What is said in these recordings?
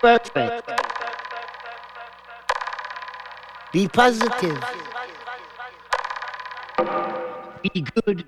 perfect. Be positive. Be good.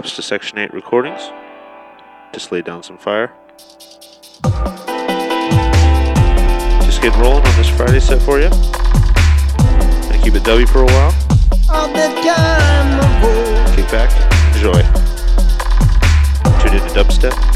Big ups to Section 8 Recordings. Just lay down some fire. Just getting rolling on this Friday set for you. Gonna keep it W for a while. Kick back, enjoy. Tune into dubstep.fm.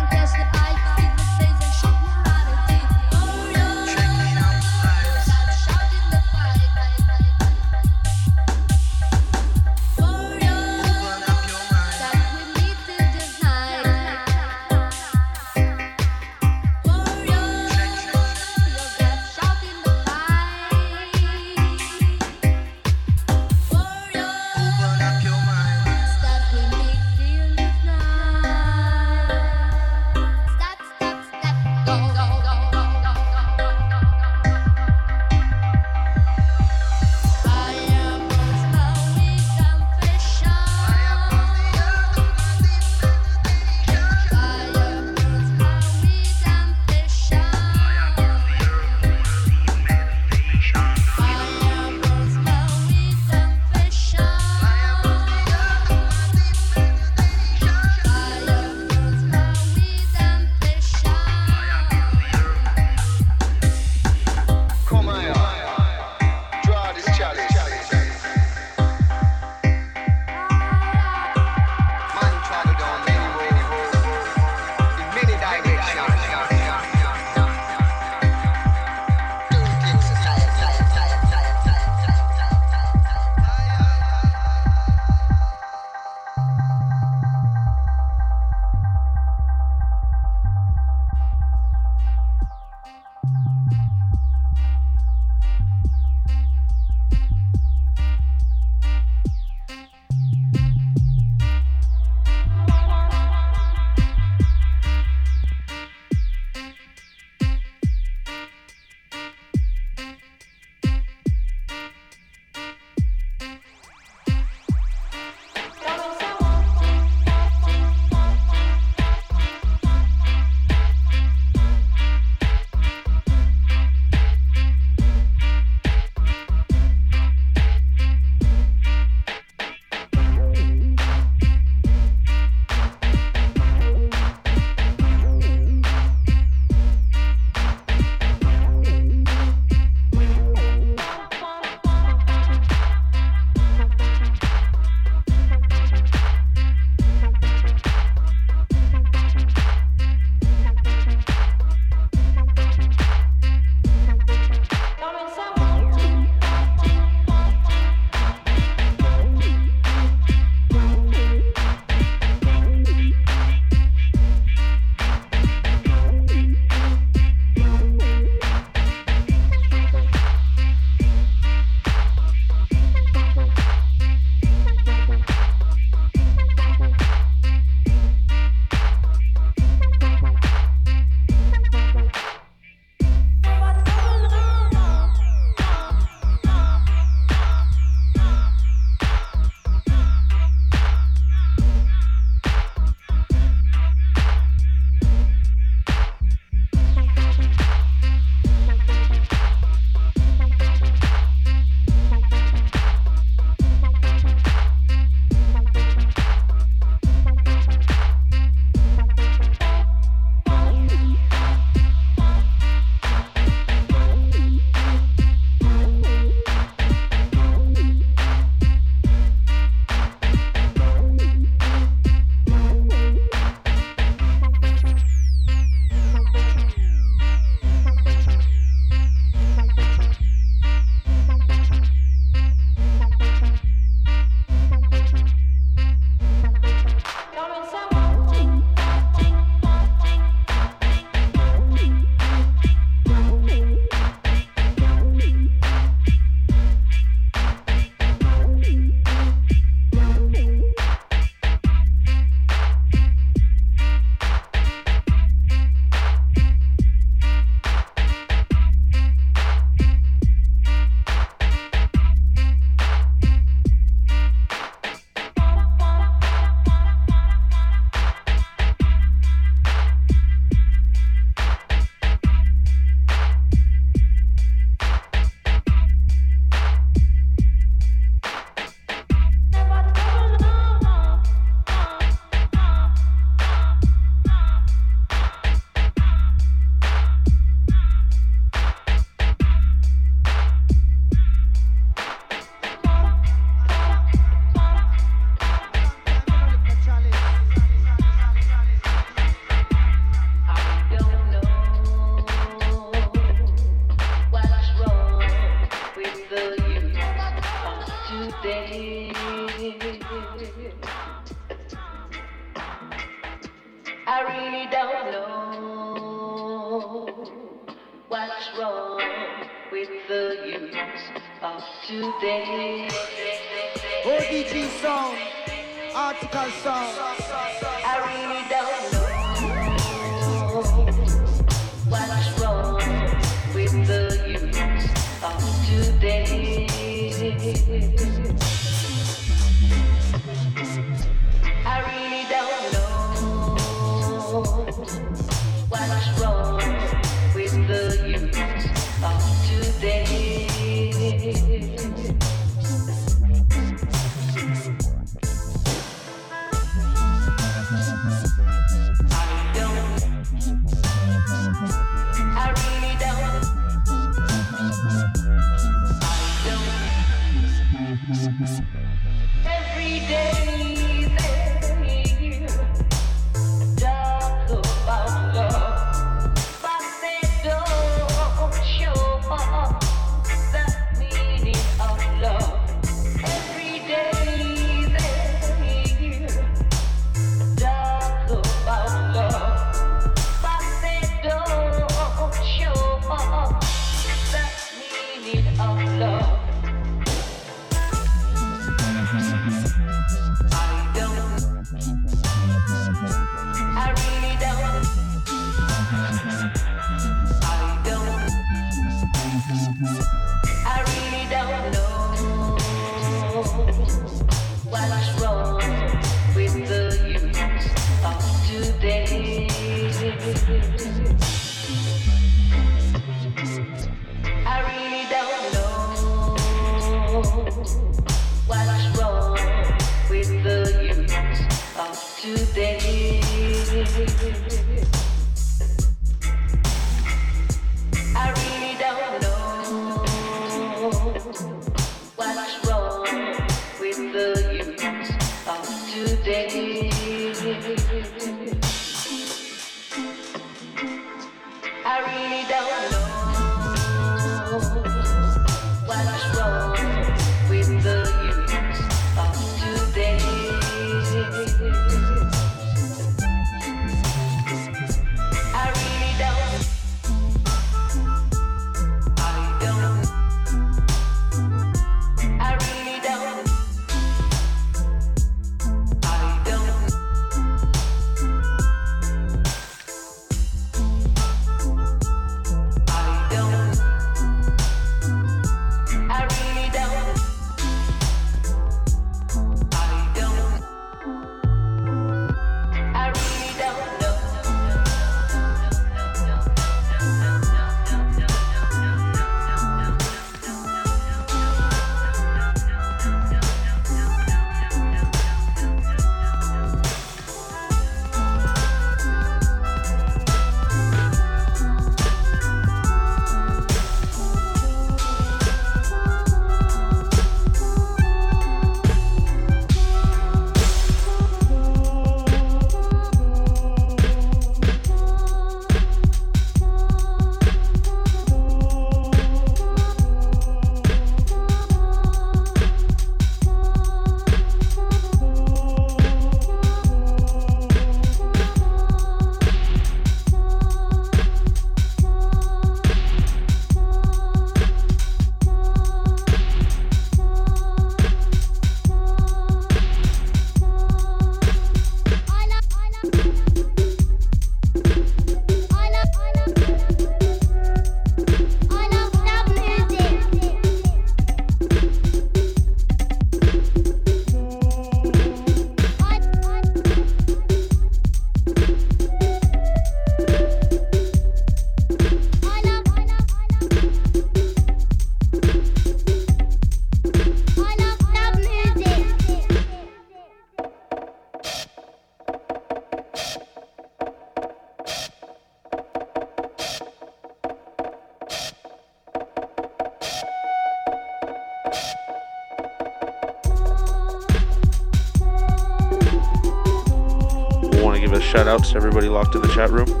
everybody locked in the chat room.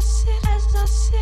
For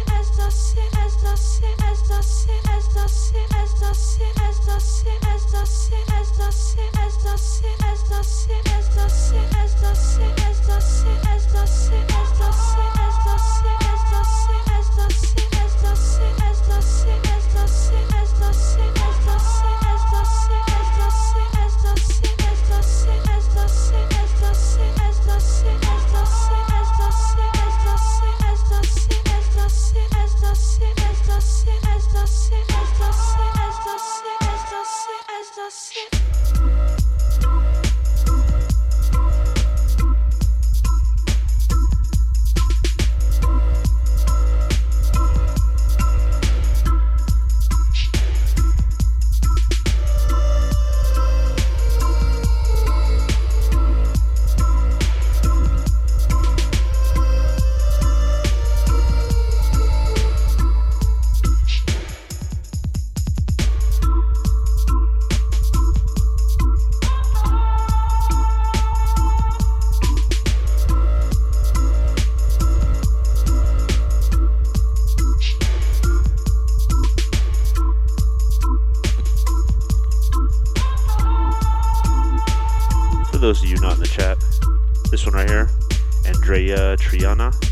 Andrea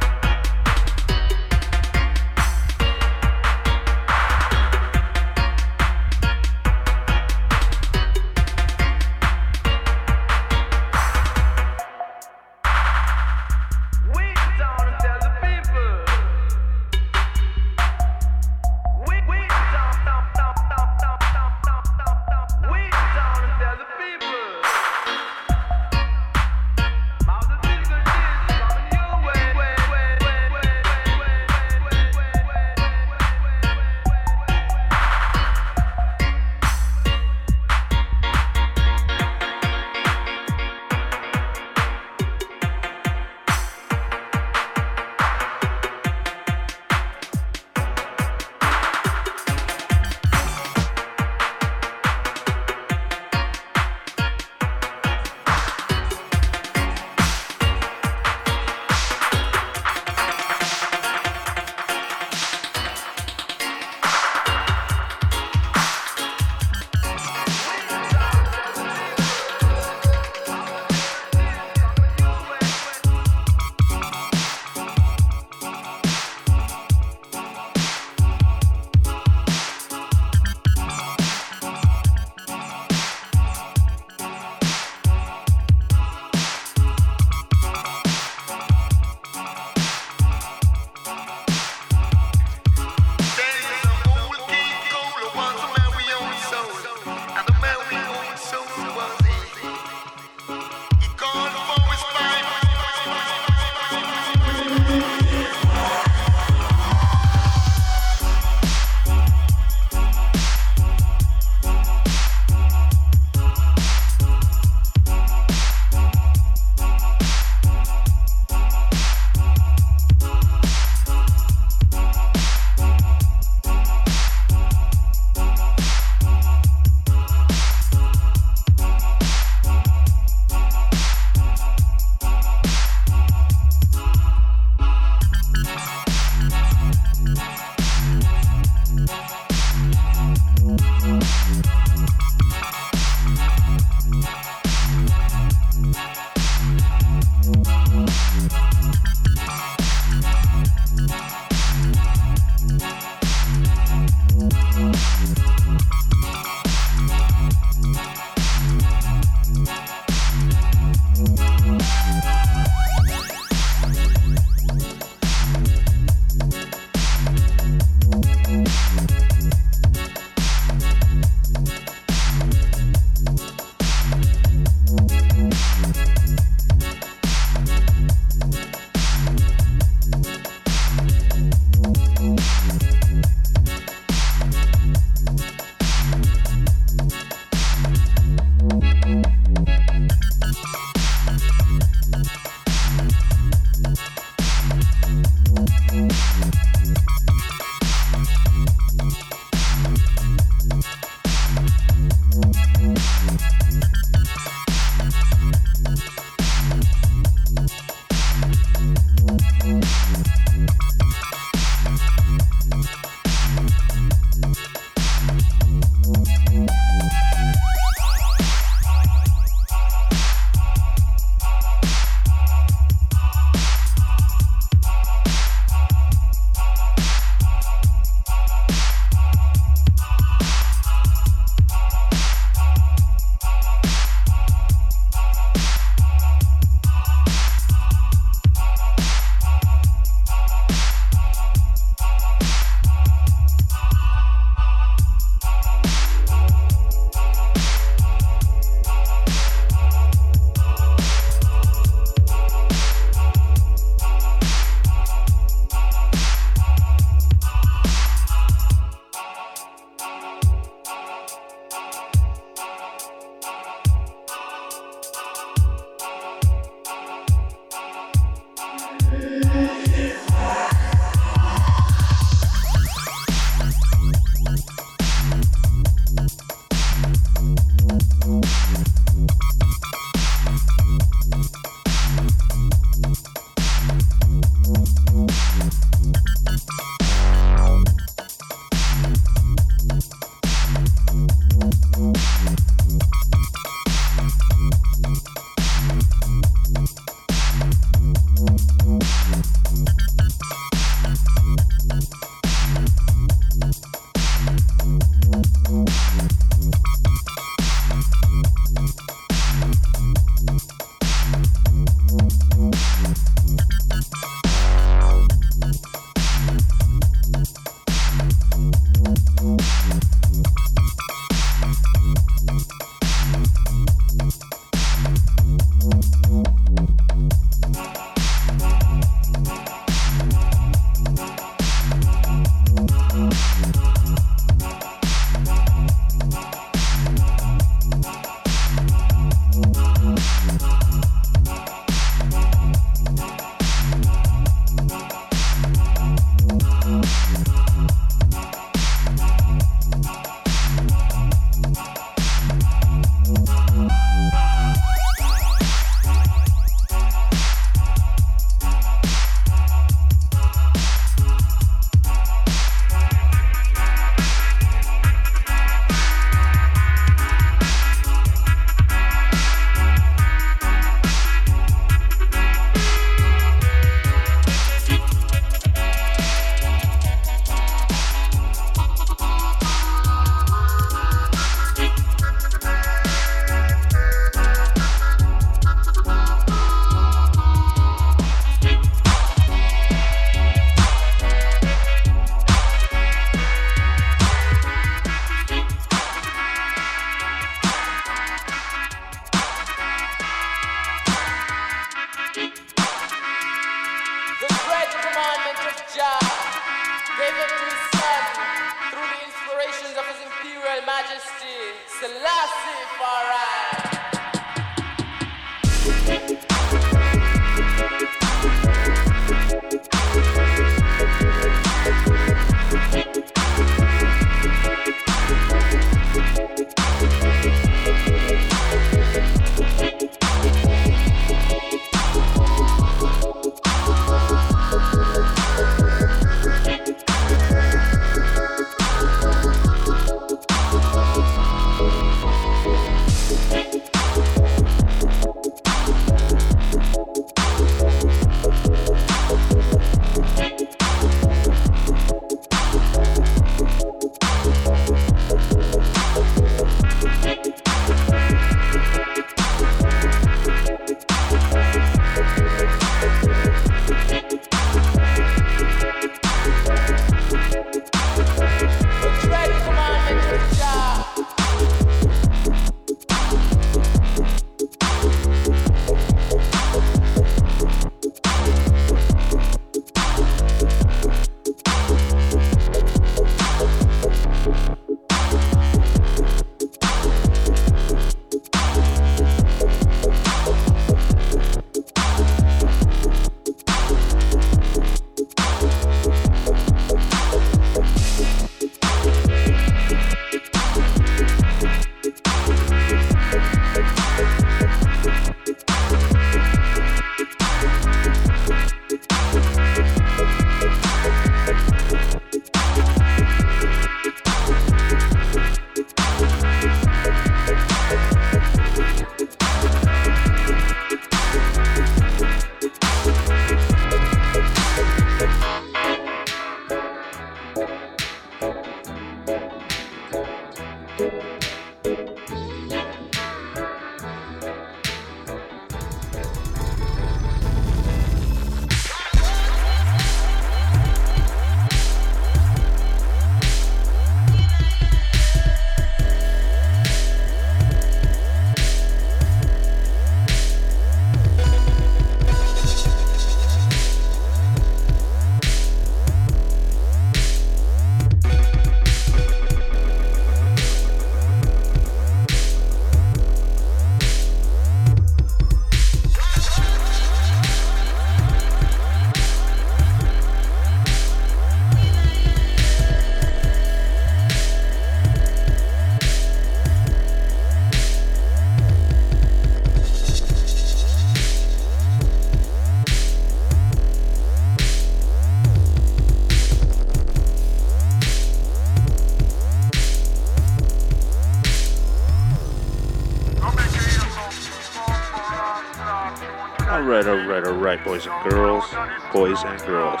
alright, boys and girls. Boys and girls.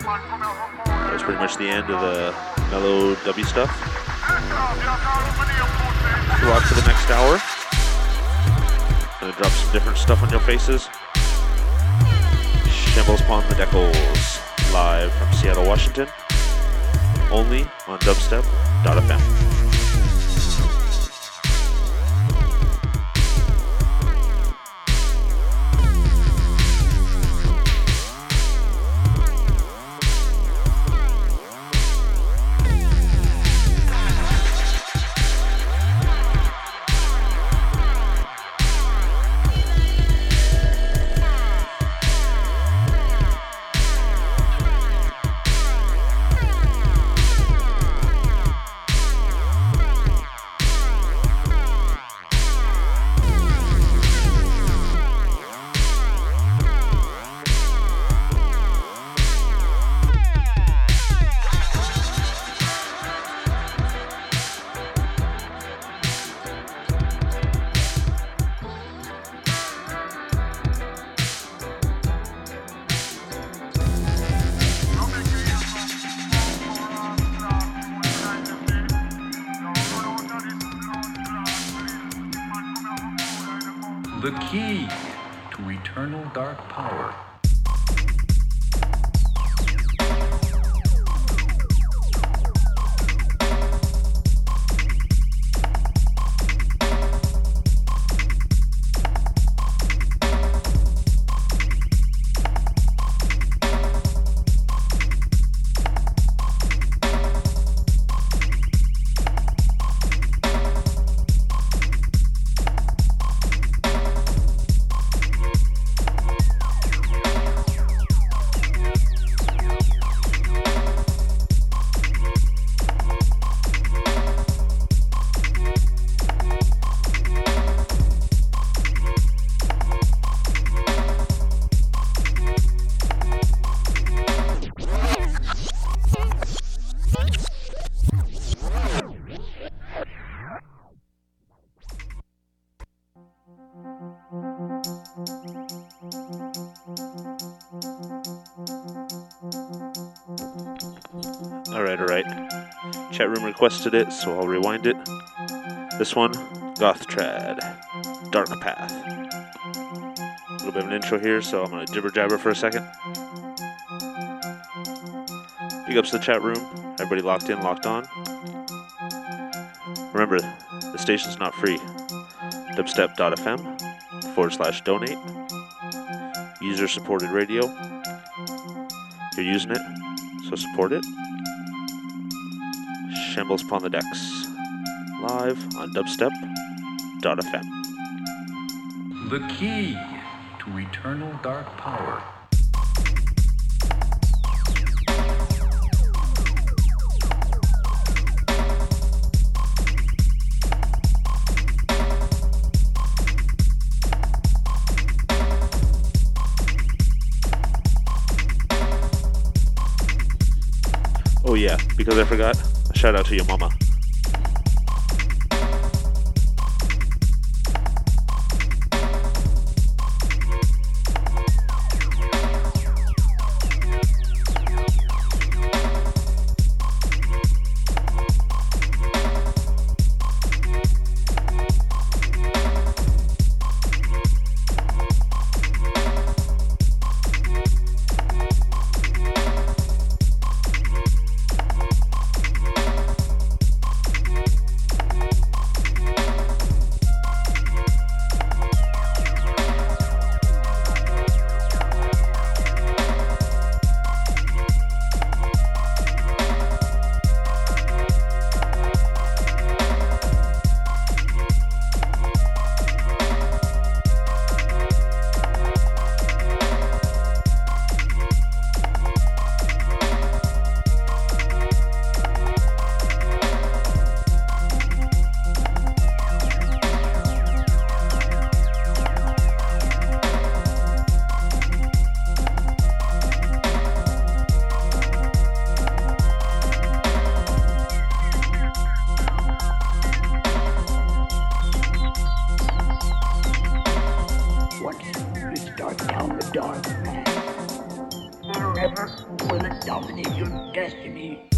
That was pretty much the end of the mellow W stuff. Rock for the next hour. Gonna drop some different stuff on your faces. Shambles upon the decals. Live from Seattle, Washington. Only on dubstep.fm. The key to eternal dark power. Requested it, so I'll rewind it. This one, Goth Trad, Dark Path. A little bit of an intro here, so I'm gonna jibber jabber for a second. Big ups to the chat room. Everybody locked in, locked on. Remember, the station's not free. Dubstep.fm forward slash donate. User supported radio. You're using it, so support it. Shambles upon the decks. Live on dubstep.fm. The key to eternal dark power. Oh yeah, because I forgot. Shout out to your mama. Forever will dominate your destiny.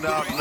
Get it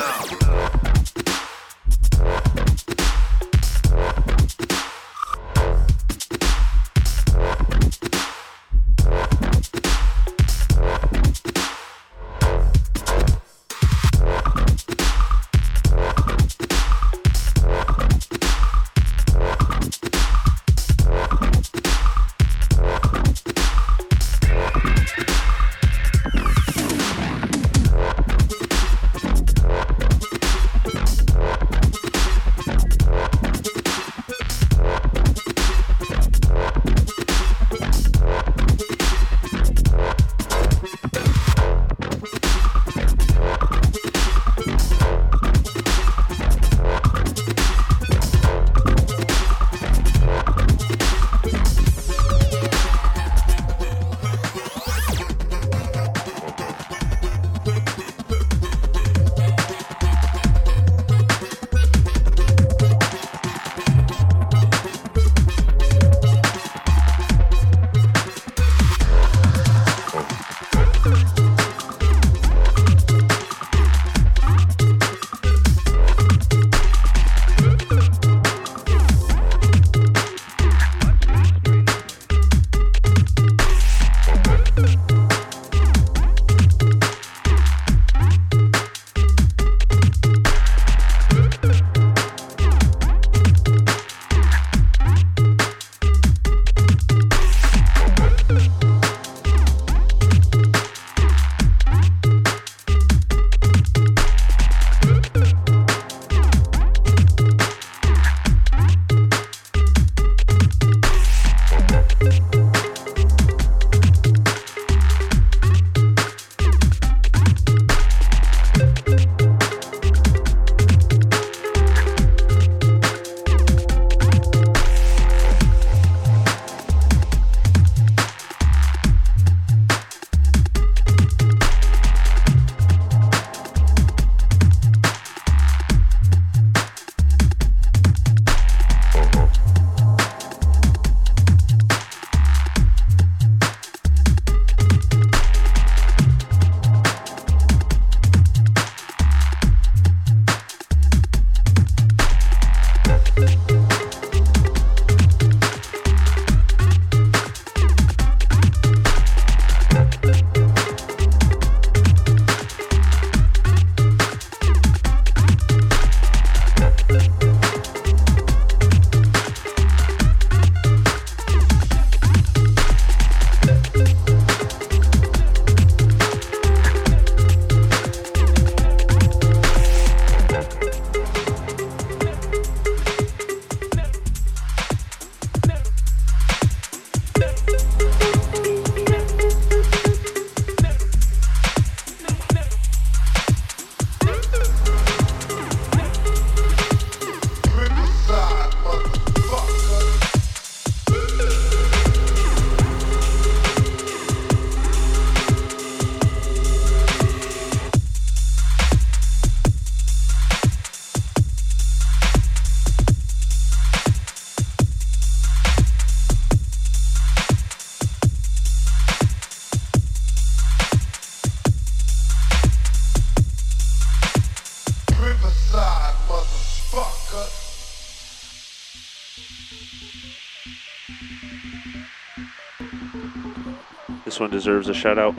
deserves a shout out.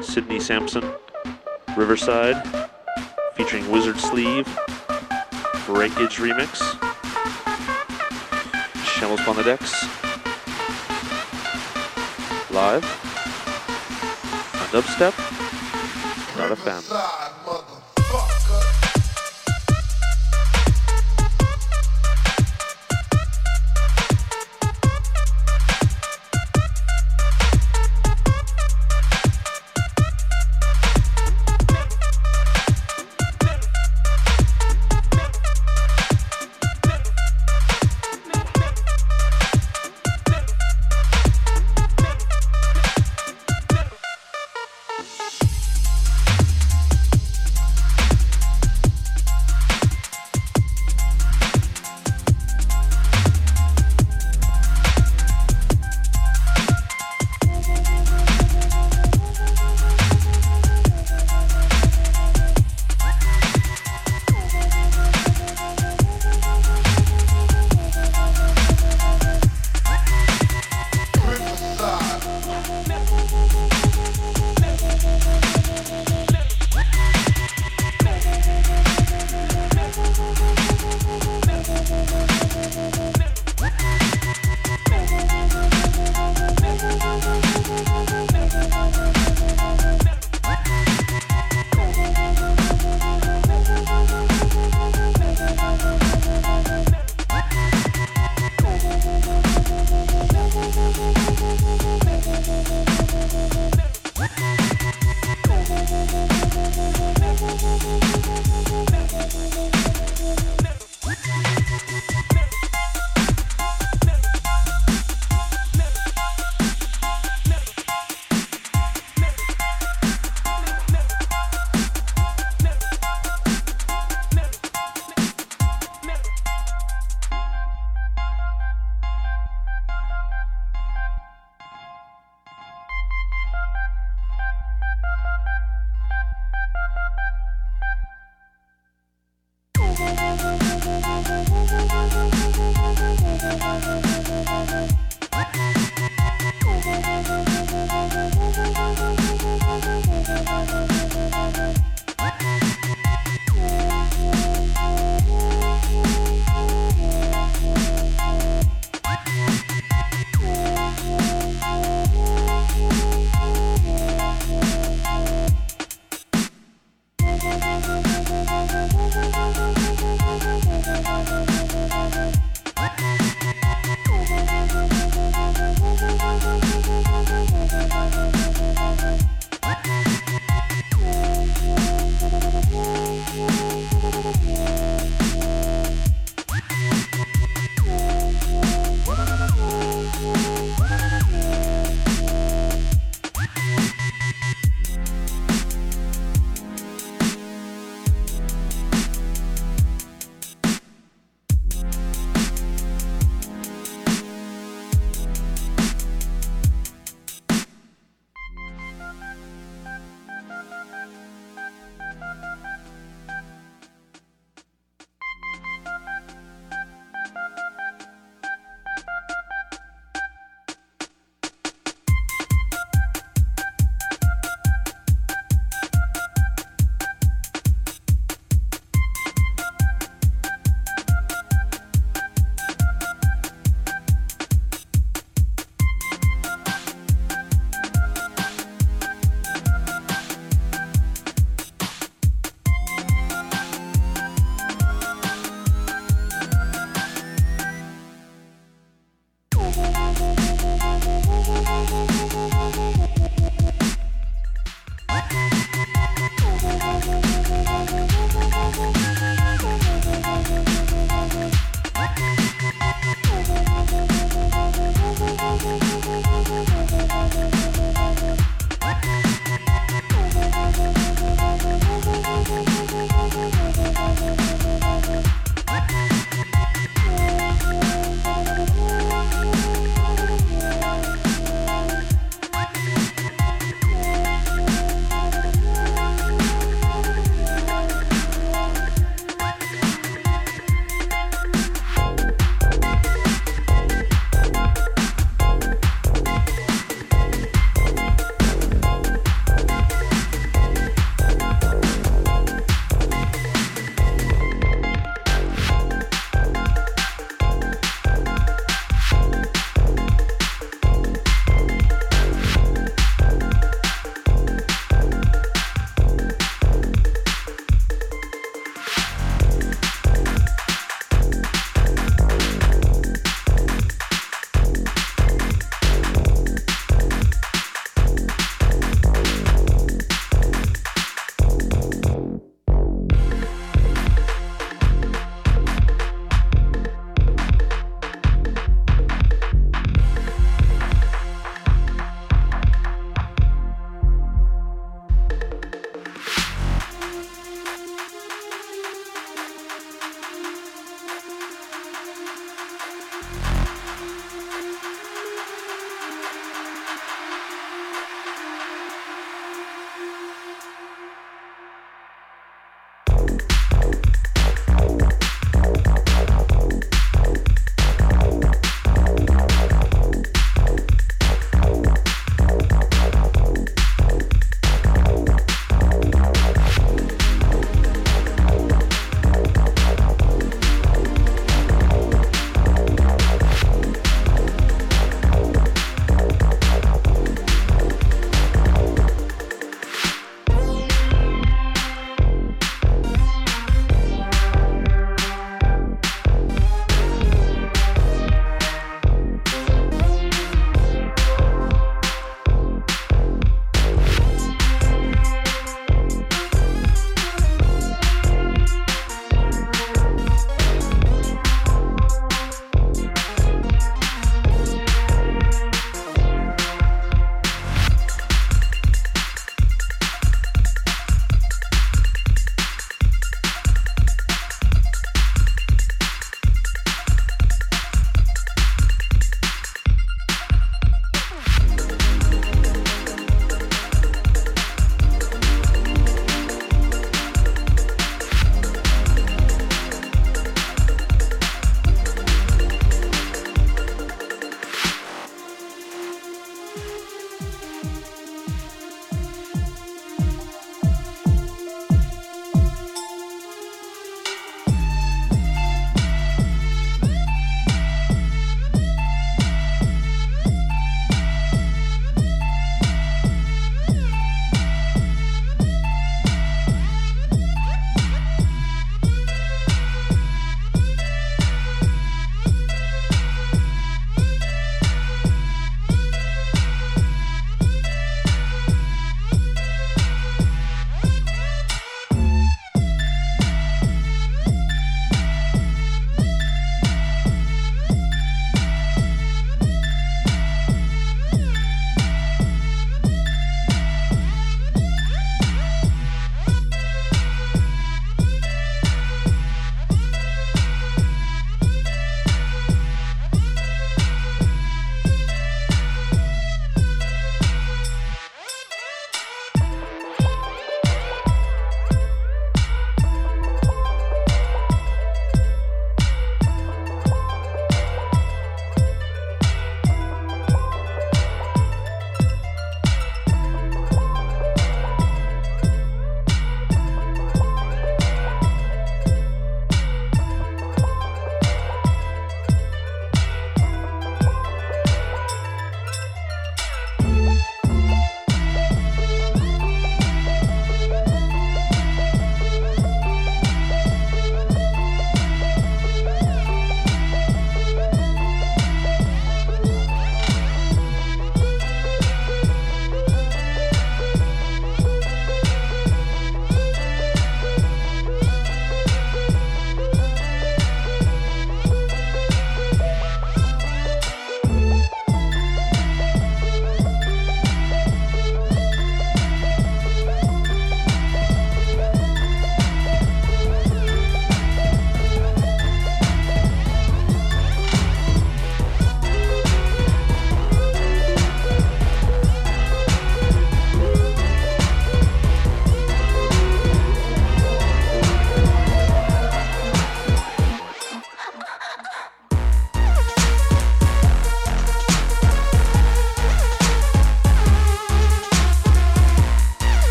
Sidney Samson, Riverside, featuring Wizard Sleeve, Breakage Remix, Shambles on the Decks, live on Dubstep, not a fan.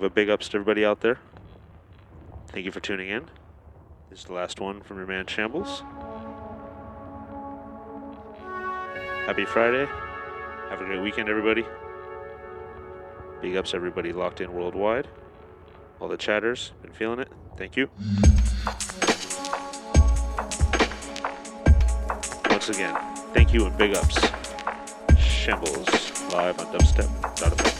Give a big ups to everybody out there. Thank you for tuning in. This is the last one from your man Shambles. Happy Friday. Have a great weekend, everybody. Big ups, everybody locked in worldwide. All the chatters, been feeling it. Thank you. Once again, thank you and big ups. Shambles live on dubstep.fm.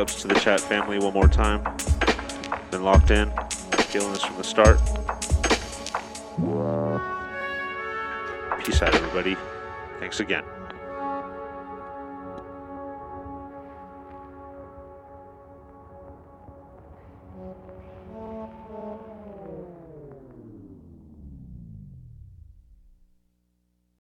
ups to the chat family one more time. Been locked in, feeling this from the start. Peace out, everybody.